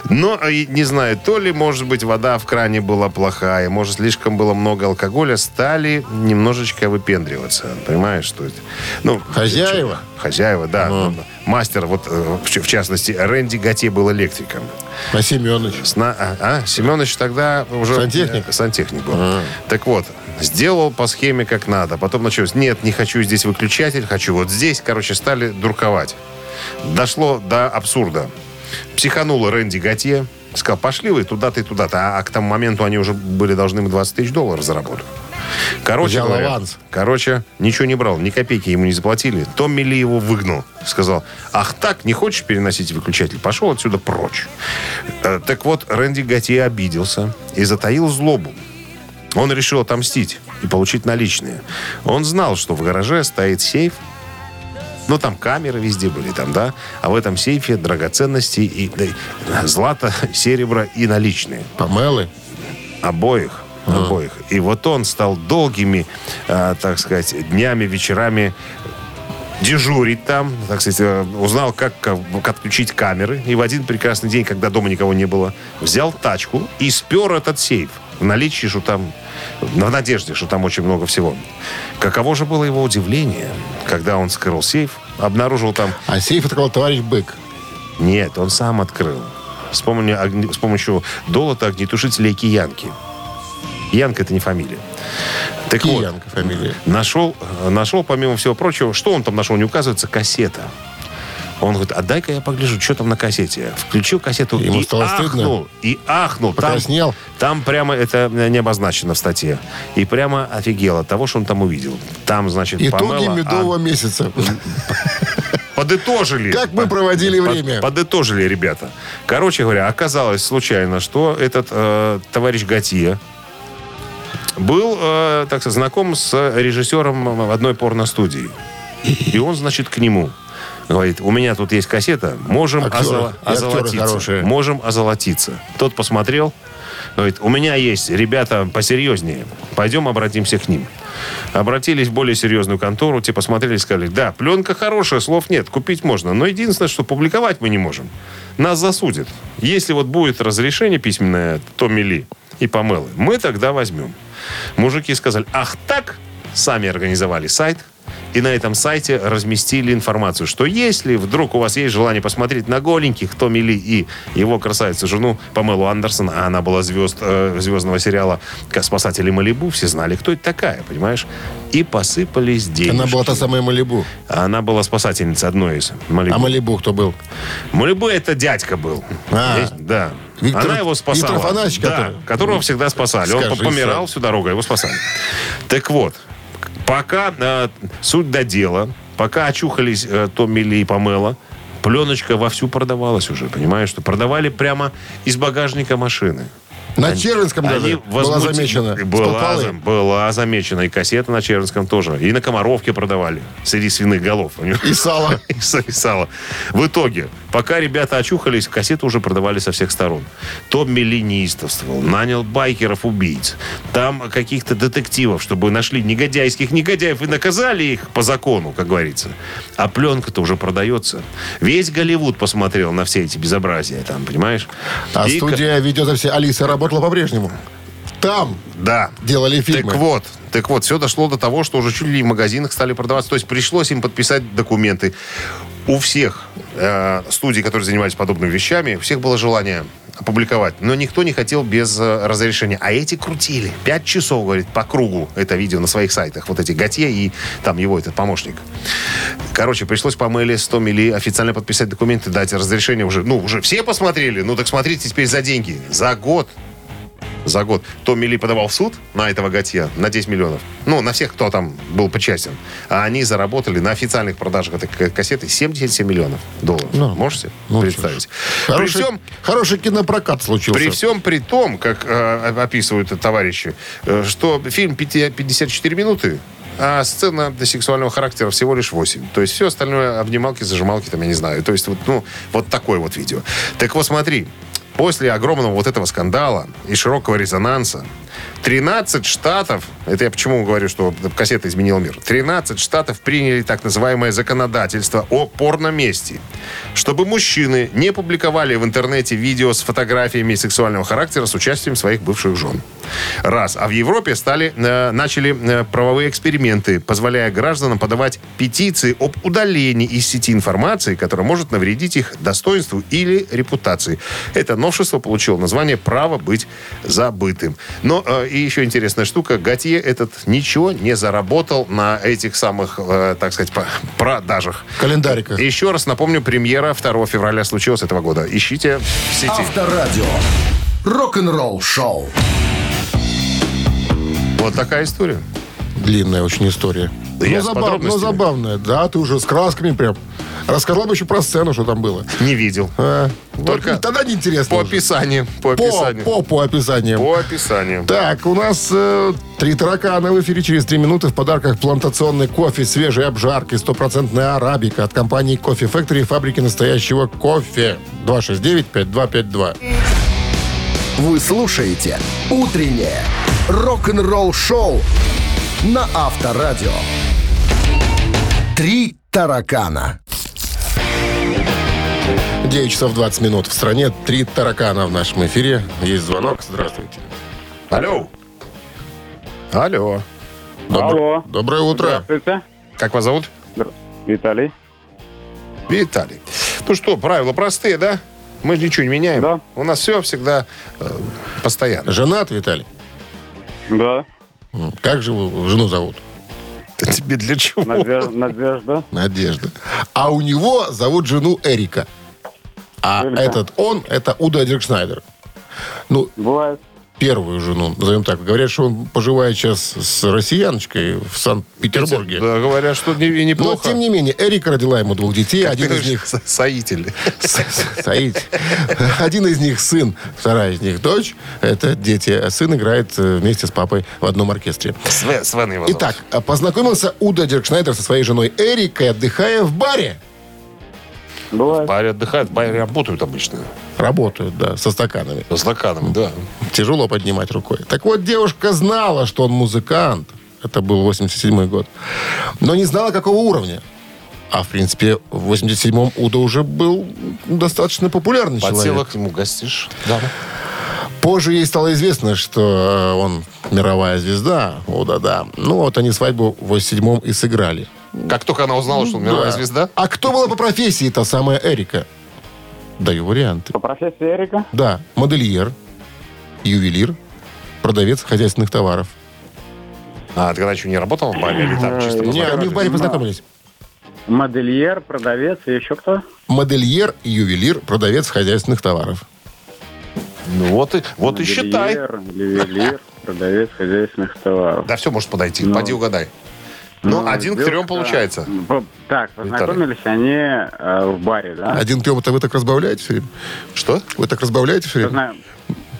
Но, э, не знаю, то ли, может быть, вода в кране была плохая, может, слишком было много алкоголя, стали немножечко выпендриваться. Понимаешь, что это? Ну, Хозяева? Хозяева, да. Ну, Мастер, вот, э, в частности, Рэнди Готье был электриком. А Семенович? Сна- а, а, Семенович тогда уже... Сантехник? э, Сантехник был. А. Так вот, сделал по схеме как надо. Потом началось, нет, не хочу здесь выключатель, хочу вот здесь. Короче, стали дурковать. Дошло до абсурда. Психанула Рэнди Готье. Сказал, пошли вы туда-то и туда-то. А, а к тому моменту они уже были должны ему 20 тысяч долларов заработать. Короче, Взял говоря, аванс. короче, ничего не брал, ни копейки ему не заплатили. Томми Ли его выгнал. Сказал, ах так, не хочешь переносить выключатель? Пошел отсюда прочь. Э, так вот, Рэнди Готье обиделся и затаил злобу. Он решил отомстить и получить наличные. Он знал, что в гараже стоит сейф, ну, там камеры везде были, там, да. А в этом сейфе драгоценности и да, и злато, <laughs> серебро и наличные. Памелы? Обоих. Обоих. И вот он стал долгими, э, так сказать, днями, вечерами дежурить там, так сказать, э, узнал, как, как отключить камеры. И в один прекрасный день, когда дома никого не было, взял тачку и спер этот сейф в наличии, что там, в надежде, что там очень много всего. Каково же было его удивление, когда он скрыл сейф, обнаружил там... А сейф открыл товарищ Бык. Нет, он сам открыл. С помощью, огне- с помощью долота огнетушителя киянки. Киянка это не фамилия. Так вот, Киянка фамилия. Нашел, нашел, помимо всего прочего, что он там нашел, не указывается, кассета. Он говорит, а дай-ка я погляжу, что там на кассете. Включил кассету Ему и стало стыдно? ахнул. И ахнул. Там, Покраснел? там прямо это не обозначено в статье. И прямо офигел от того, что он там увидел. Там, значит, Итоги Памела, медового месяца. а, подытожили. Как мы проводили Под- время. Подытожили, ребята. Короче говоря, оказалось случайно, что этот э, товарищ Готье был, э, так сказать, знаком с режиссером одной порностудии. И он, значит, к нему говорит, у меня тут есть кассета, можем Актеры. актеры озолотиться. Можем озолотиться. Тот посмотрел, говорит, у меня есть ребята посерьезнее, пойдем обратимся к ним. Обратились в более серьезную контору, те посмотрели и сказали, да, пленка хорошая, слов нет, купить можно, но единственное, что публиковать мы не можем. Нас засудят. Если вот будет разрешение письменное Томми Ли и Памелы, мы тогда возьмем. Мужики сказали, ах так, сами организовали сайт, и на этом сайте разместили информацию, что если вдруг у вас есть желание посмотреть на голеньких Томми Ли и его красавицу жену Памелу Андерсон, а она была звезд, э, звездного сериала «Как «Спасатели Малибу», все знали, кто это такая, понимаешь? И посыпались деньги. Она была та самая Малибу. Она была спасательницей одной из Малибу. А Малибу кто был? Малибу это дядька был. А. Есть? Да. Виктор- Она его спасала. Виктор Афанасьевич, да, который? которого всегда спасали. Он Скажи помирал сам. всю дорогу, его спасали. Так вот, пока э, суть до дела, пока очухались э, Томми Ли и Памела, пленочка вовсю продавалась уже, понимаешь, что продавали прямо из багажника машины. На Червинском даже Они была возмути- замечена. Была, Спалпалы? зам- была замечена. И кассета на Червинском тоже. И на Комаровке продавали. Среди свиных голов. И сало. <laughs> И и сало. В итоге, пока ребята очухались, кассеты уже продавали со всех сторон. Томми Ли неистовствовал, нанял байкеров-убийц. Там каких-то детективов, чтобы нашли негодяйских негодяев и наказали их по закону, как говорится. А пленка-то уже продается. Весь Голливуд посмотрел на все эти безобразия там, понимаешь? А И студия видеозаписи Алиса работала по-прежнему. Там Да. делали фильмы. Так вот, так вот, все дошло до того, что уже чуть ли в магазинах стали продаваться. То есть пришлось им подписать документы. У всех э, студий, которые занимались подобными вещами, у всех было желание опубликовать. Но никто не хотел без э, разрешения. А эти крутили. Пять часов, говорит, по кругу это видео на своих сайтах. Вот эти Готье и там его этот помощник. Короче, пришлось по мейле 100 мили официально подписать документы, дать разрешение уже. Ну, уже все посмотрели. Ну, так смотрите теперь за деньги. За год за год. Томми Ли подавал в суд на этого Готье на 10 миллионов. Ну, на всех, кто там был причастен. А они заработали на официальных продажах этой кассеты 77 миллионов долларов. Ну, Можете ну, представить? При Хороший, всем, хороший кинопрокат случился. при всем при том, как э, описывают товарищи, э, что фильм пяти- 54 минуты, а сцена до сексуального характера всего лишь 8. То есть все остальное обнималки, зажималки, там, я не знаю. То есть вот, ну, вот такое вот видео. Так вот смотри, после огромного вот этого скандала и широкого резонанса 13 штатов, это я почему говорю, что кассета изменила мир, 13 штатов приняли так называемое законодательство о порноместе, чтобы мужчины не публиковали в интернете видео с фотографиями сексуального характера с участием своих бывших жен. Раз. А в Европе стали, э, начали э, правовые эксперименты, позволяя гражданам подавать петиции об удалении из сети информации, которая может навредить их достоинству или репутации. Это новшество получило название «Право быть забытым». Но э, и еще интересная штука. Готье этот ничего не заработал на этих самых, э, так сказать, продажах. Календарика. Еще раз напомню, премьера 2 февраля случилась этого года. Ищите в сети. Авторадио. Рок-н-ролл шоу. Вот такая история. Длинная очень история. Да я ну, с забав- ну, забавная. Да, ты уже с красками прям. Рассказал бы еще про сцену, что там было. Не видел. А, Только вот тогда неинтересно. По уже. описанию. По По, описанию. по, по описаниям. По описанию. Так, у нас э, три таракана в эфире через три минуты. В подарках плантационный кофе, свежей обжарки, стопроцентная арабика от компании Кофе Factory, фабрики настоящего кофе. 269-5252. Вы слушаете «Утреннее рок-н-ролл шоу» на Авторадио. Три таракана. 9 часов 20 минут. В стране три таракана в нашем эфире. Есть звонок. Здравствуйте. Алло. Алло. Добр- Алло. Доброе утро. Здравствуйте. Как вас зовут? Виталий. Виталий. Ну что, правила простые, да? Мы же ничего не меняем. Да. У нас все всегда э, постоянно. Женат, Виталий? Да. Как же жену зовут? Тебе для чего? Надежда. Надежда. А у него зовут жену Эрика. А этот он, это Удо Диркшнайдер. Ну, Бывает. Первую жену, назовем так. Говорят, что он поживает сейчас с россияночкой в Санкт-Петербурге. Да, говорят, что не, Но, неплохо. тем не менее, Эрика родила ему двух детей. Как один ты из них... со- Соитель. Саид. Один из них сын, вторая из них дочь. Это дети. А Сын играет э, вместе с папой в одном оркестре. Свен, Свен его. Итак, а познакомился Удо Диркшнайдер со своей женой Эрикой, отдыхая в баре. Бывает. Парень отдыхает, парень работают обычно. Работают, да, со стаканами. Со стаканами, да. Тяжело поднимать рукой. Так вот, девушка знала, что он музыкант. Это был 87 год. Но не знала, какого уровня. А, в принципе, в 87-м Уда уже был достаточно популярный Подсела человек. к нему, гостишь. Да. Позже ей стало известно, что э, он мировая звезда. Уда, да. Ну, вот они свадьбу в 87-м и сыграли. Как только она узнала, что он мировая Да. звезда, А кто была по профессии та самая Эрика? Даю варианты. По профессии Эрика. Да, модельер, ювелир, продавец хозяйственных товаров. а ты когда еще не работал в баре или там чисто Не, Не, они в познакомились? баре познакомились. Модельер, продавец и еще кто? Модельер, ювелир, продавец хозяйственных товаров. Ну вот и, вот и считай. Модельер, ювелир, продавец хозяйственных товаров. Да все может подойти, Ну. поди угадай. Ну, Ну, один к трем девушка- получается. По- Так, познакомились они э, в баре, да? Один трем, это вы так разбавляете все время? Что? Вы так разбавляете все время?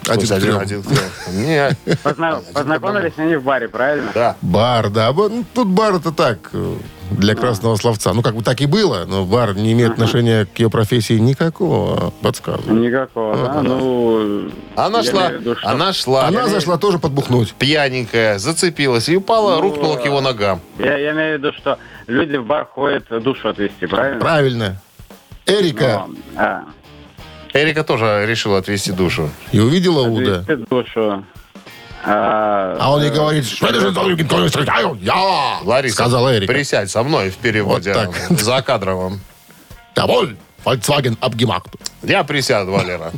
Один к <laughs> один, один к трем. Познакомились они в баре, правильно? да. Бар, да. Ну, Тут бар это так, э, для красного словца. Ну, как бы так и было, но бар не имеет отношения к ее профессии никакого, подсказываю. Никакого, да? Ну, Она шла, она шла. Она зашла тоже подбухнуть. пьяненькая, зацепилась и упала, Ну, рухнула к его ногам. Я, я имею в виду, что люди в бар ходят душу отвести, правильно? Правильно. Эрика Ну, а, Эрика тоже решила отвести душу. и увидела Уда. отвести душу. А, А он ей говорит, что это же стреляю? Я! Лариса, Сказала Эрика. присядь со мной в переводе Вот так. за кадровым. Jawohl, Volkswagen abgemacht. Я присяду, Валера.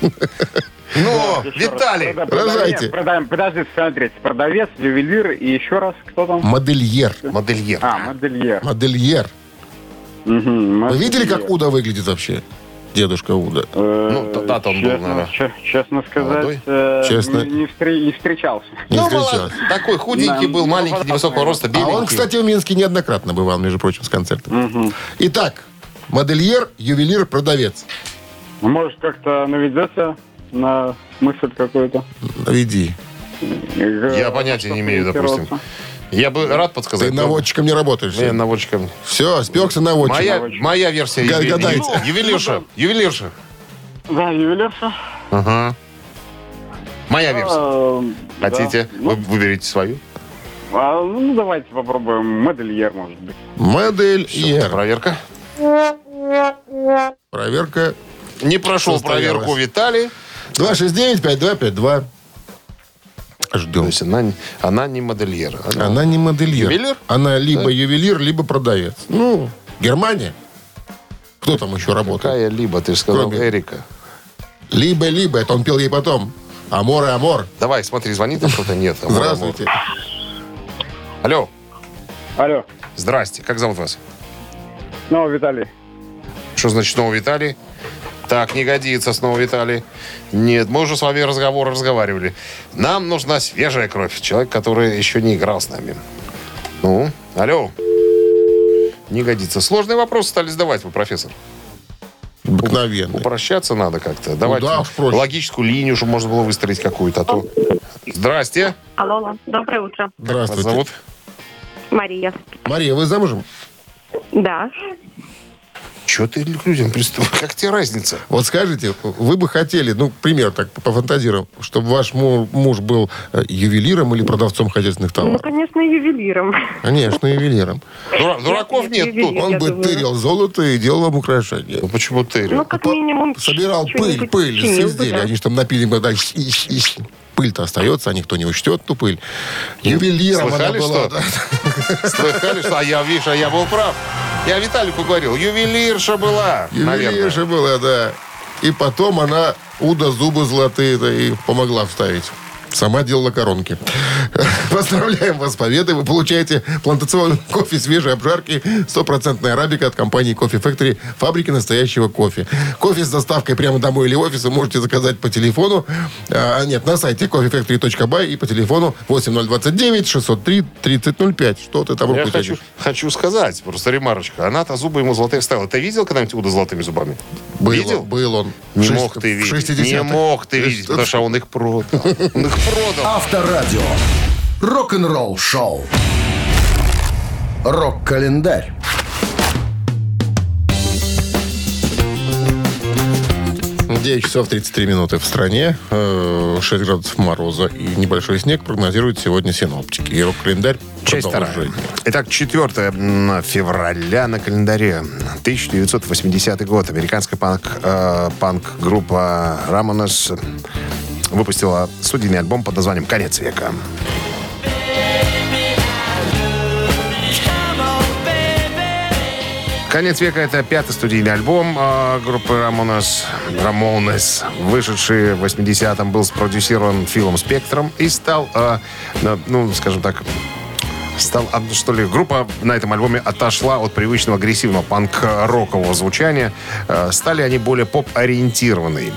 Ну, Виталий, прода- Подожди, смотрите. Продавец, ювелир и еще раз кто там? Модельер. модельер. А, модельер. Модельер. Вы видели, как. Уда выглядит вообще? Дедушка Уда. Э, Ну, тогда-то он был, честно, наверное, че- Честно сказать, э, Честно. Не, не встре- не встречался. Не Ну, встречался. такой худенький Да, был, ну, маленький, невысокого роста, А беленький. он, кстати, в Минске неоднократно бывал, между прочим, с концертом. Итак, модельер, ювелир, продавец. Может, как-то наведется на мысль какую-то? Наведи. Я понятия не имею, допустим. Я бы рад подсказать. Ты но- наводчиком не работаешь. Не, наводчиком. Все, спекся наводчик. Моя, моя версия. Га- юве- гадайте. ю- Ювелирша. Ювелирша. Да, ювелирша. Ага. Моя версия. А, да. Хотите? Ну, Вы выберите свою. а, ну, давайте попробуем. Модельер, может быть. Модельер. Проверка. Проверка. Не прошел проверку Виталий. 269-5252. То Ждем. есть она, она не модельер. Она- Она не модельер. Ювелир? Она либо ювелир, либо продавец. Ну, Германия. Кто там еще работает? Какая либо, ты же сказал, Кроме- Эрика. Либо-либо. Это он пел ей потом. Amor и amor. Давай, смотри, звонит там кто-то? Нет. Amor, amor. Здравствуйте. Алло. Алло. Здрасте. Как зовут вас? Ну, Виталий. Что значит снова Виталий? Так, не годится снова Виталий. Нет, мы уже с вами разговор разговаривали. Нам нужна свежая кровь. Человек, который еще не играл с нами. Ну, алло. Не годится. Сложные вопросы стали задавать вы, профессор. Обыкновенный. Упрощаться надо как-то. Давайте да, уж проще. логическую линию, чтобы можно было выстроить какую-то. А то... Здрасте. Алло, алло. доброе утро. Вас Здравствуйте. зовут? Мария. Мария, вы замужем? Да. Что ты к людям приступаешь? Как тебе разница? Вот скажите, вы бы хотели, ну, пример так пофантазируем, чтобы ваш му- муж был э, ювелиром или продавцом хозяйственных Ну, товаров? конечно, ювелиром. Конечно, ювелиром. Дура- дураков нет тут. Он бы думаю. тырил золото и делал вам украшения. Ну почему ты? Ну, как минимум, Собирал пыль, пыль с изделия. Они же там напили бы дальше. ищ, ищ. Пыль-то остается, а никто не учтет ту пыль. Ювелиром она Слыхали, была. что? да. Слыхали, что? А я, видишь, а я был прав. Я Виталику говорил, ювелирша была, наверное. Ювелирша была, да. И потом она Уда зубы золотые-то и помогла вставить. Сама делала коронки. <laughs> Поздравляем вас с победой. Вы получаете плантационный <laughs> кофе свежей обжарки, стопроцентная арабика от компании Кофе Factory, фабрики настоящего кофе. Кофе с доставкой прямо домой или в офис вы можете заказать по телефону. А, нет, на сайте coffeefactory.by и по телефону 8029 603 3005. Что ты там Я хочу, хочу сказать, просто ремарочка. Она-то зубы ему золотые ставила. Ты видел когда-нибудь Уда золотыми зубами? Был видел? был он. Не мог ты видеть. 60-х. Не мог ты видеть, потому что он их продал. Он их продал. Авторадио. Рок-н-ролл шоу. Рок-календарь. Ну, 9 часов 33 минуты в стране, э, 6 градусов мороза и небольшой снег прогнозируют сегодня синоптики. И рок-календарь Часть вторая. Итак, 4 февраля на календаре. 1980 год. Американская панк, э, панк-группа Ramones выпустила студийный альбом под названием «Конец века». «Конец века» — это пятый студийный альбом э, группы Ramones, Ramones, вышедший в 80-м, был спродюсирован Филом Спектром и стал, на- ну, скажем так, стал, а, что ли, группа на этом альбоме отошла от привычного агрессивного панк-рокового звучания. Стали они более поп-ориентированные.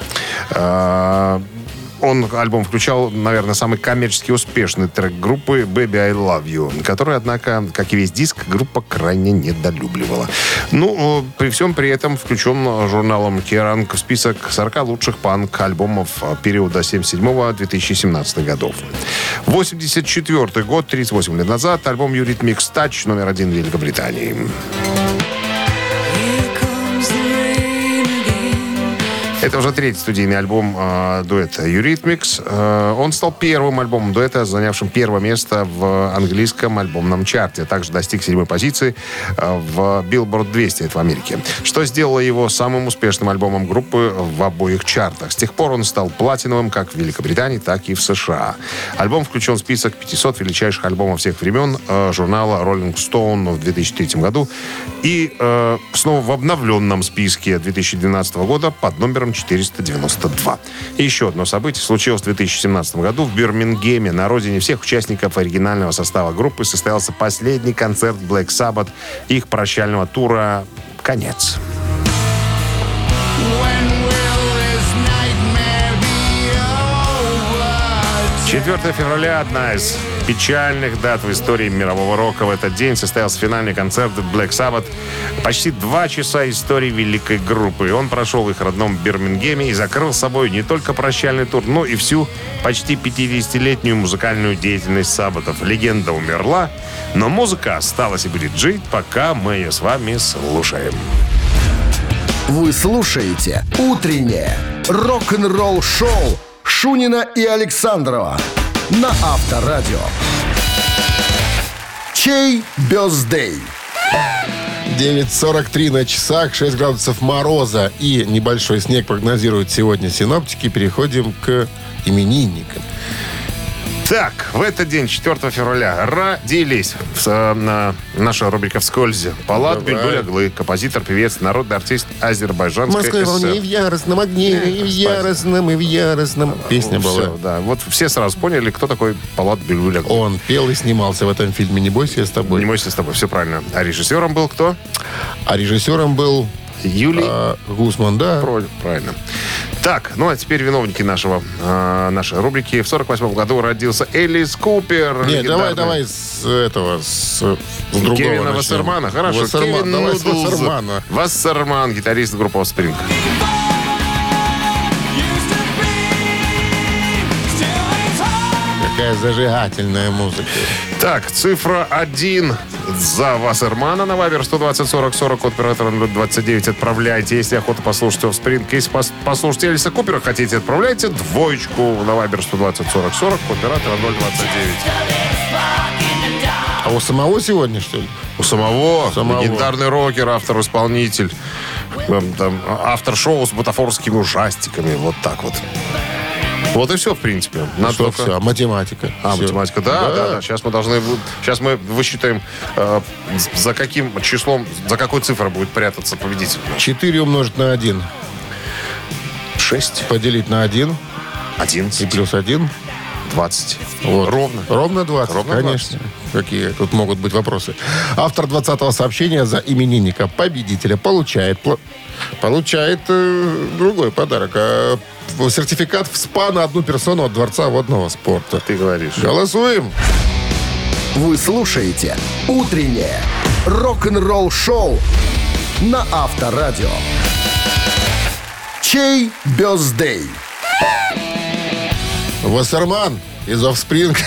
Он, альбом включал, наверное, самый коммерчески успешный трек группы «Baby, I Love You», который, однако, как и весь диск, группа крайне недолюбливала. Ну, при всем при этом включен журналом «Керанг» в список 40 лучших панк-альбомов периода 77-2017 годов. 84 год, 38 лет назад, альбом «Eurythmics Touch» номер один в Великобритании. Это уже третий студийный альбом э, дуэта Eurythmics. Э, он стал первым альбомом дуэта, занявшим первое место в английском альбомном чарте. Также достиг седьмой позиции э, в Billboard 200, это в Америке. Что сделало его самым успешным альбомом группы в обоих чартах. С тех пор он стал платиновым как в Великобритании, так и в США. Альбом включен в список 500 величайших альбомов всех времен э, журнала Rolling Stone в 2003 году. И э, снова в обновленном списке 2012 года под номером 492. И еще одно событие случилось в 2017 году в Бирмингеме. На родине всех участников оригинального состава группы состоялся последний концерт Black Sabbath их прощального тура «Конец». 4 февраля одна из печальных дат в истории мирового рока. В этот день состоялся финальный концерт Black Sabbath. Почти два часа истории великой группы. Он прошел в их родном Бирмингеме и закрыл собой не только прощальный тур, но и всю почти 50-летнюю музыкальную деятельность Саббатов. Легенда умерла, но музыка осталась и будет жить, пока мы ее с вами слушаем. Вы слушаете «Утреннее рок-н-ролл-шоу» Шунина и Александрова на Авторадио. Чей бездей? 9.43 на часах, 6 градусов мороза и небольшой снег прогнозируют сегодня синоптики. Переходим к именинникам. Так, в этот день, 4 февраля, родились в, э, на- наша рубрика «Вскользь». Палат Давай. Бюльбюль Аглы, композитор, певец, народный артист Азербайджанской Москве волне и в яростном огне, и в яростном, и в яростном. Песня была. Да. Вот все сразу поняли, кто такой Палат Бюльбюль Аглы. Он пел и снимался в этом фильме «Не бойся, я с тобой». Не бойся с тобой, все правильно. А режиссером был кто? А режиссером был Юлий а, Гусман, да. Правильно. Так, ну а теперь виновники нашего, э, нашей рубрики. В 48 году родился Элис Купер. Не, давай, давай с этого, с, с другого Кевина. Вассермана. Хорошо, Вассерман, Кевин давай с Нудлз. Вассермана. Вассерман, гитарист группы Offspring. Какая зажигательная музыка. Так, цифра 1. За Вассермана на Вайбер 120 40 40 от оператора 029 отправляйте. Если охота послушать Офспринг, если пос- послушать Элиса Купера хотите, отправляйте двоечку на Вайбер 120 40 40 от оператора 029. А у самого сегодня, что ли? У самого, Самого. легендарный рокер, автор-исполнитель, там, автор шоу с бутафорскими ужастиками. Вот так вот. Вот и все, в принципе. Надо Что только- все? Математика? А, Всё. математика, да, да, да. Сейчас мы должны, сейчас мы высчитаем, э, за каким числом, за какой цифрой будет прятаться победитель. 4 умножить на 1. 6, Поделить на 1 и 11, плюс 1. 20. Вот. Ровно. Ровно 20, Ровно конечно. Какие тут могут быть вопросы. Автор 20-го сообщения за именинника победителя получает получает э, другой подарок. А, сертификат в СПА на одну персону от Дворца водного спорта. Ты говоришь. Голосуем. Вы слушаете «Утреннее рок-н-ролл-шоу» на Авторадио. Чей бездей? Вассерман из Offspring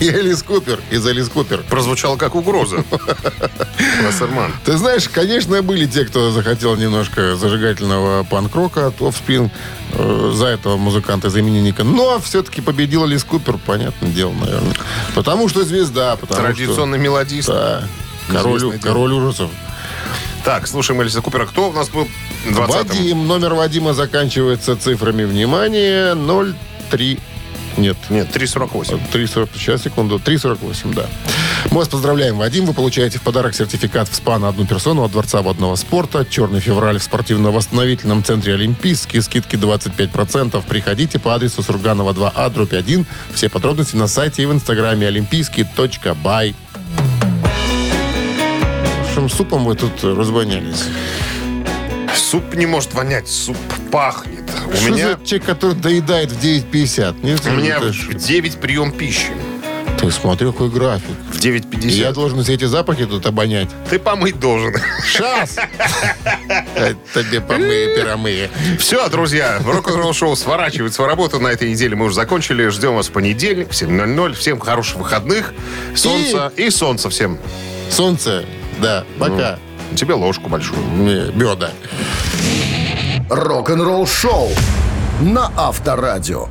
и Элис Купер из Элис Купер. Прозвучало как угроза. <laughs> Вассерман. Ты знаешь, конечно, были те, кто захотел немножко зажигательного панк-рока от Offspring э, за этого музыканта, за именинника. Но все-таки победил Элис Купер, понятное дело, наверное. Потому что звезда, потому Традиционный мелодист. что... Да, король, король ужасов. Так, слушаем Элиса Купера. Кто у нас был 20 Вадим, номер Вадима заканчивается цифрами внимания 03... Нет, Нет, 348. 3,40, сейчас, секунду, 3,48, да. Мы вас поздравляем, Вадим. Вы получаете в подарок сертификат в СПА на одну персону от Дворца водного спорта. Черный февраль в спортивно-восстановительном центре Олимпийский. Скидки 25%. Приходите по адресу Сурганова 2А, дробь 1. Все подробности на сайте и в инстаграме олимпийский.бай. Шим супом вы тут разгонялись. Суп не может вонять, суп пахнет. У Что меня, за человек, который доедает в 9.50? Нет, у меня в ж- 9 прием пищи. Ты смотри, какой график. В И я 9.50. должен все эти запахи тут обонять. Ты помыть должен. Сейчас! Тебе помые, пиромые. Все, друзья, рок-н-ролл шоу сворачивает свою работу. На этой неделе мы уже закончили. Ждем вас в понедельник в 7.00. Всем хороших выходных. Солнца и, солнца всем. Солнце, да, пока. Тебе ложку большую. Не, Меда. Рок-н-ролл-шоу на Авторадио.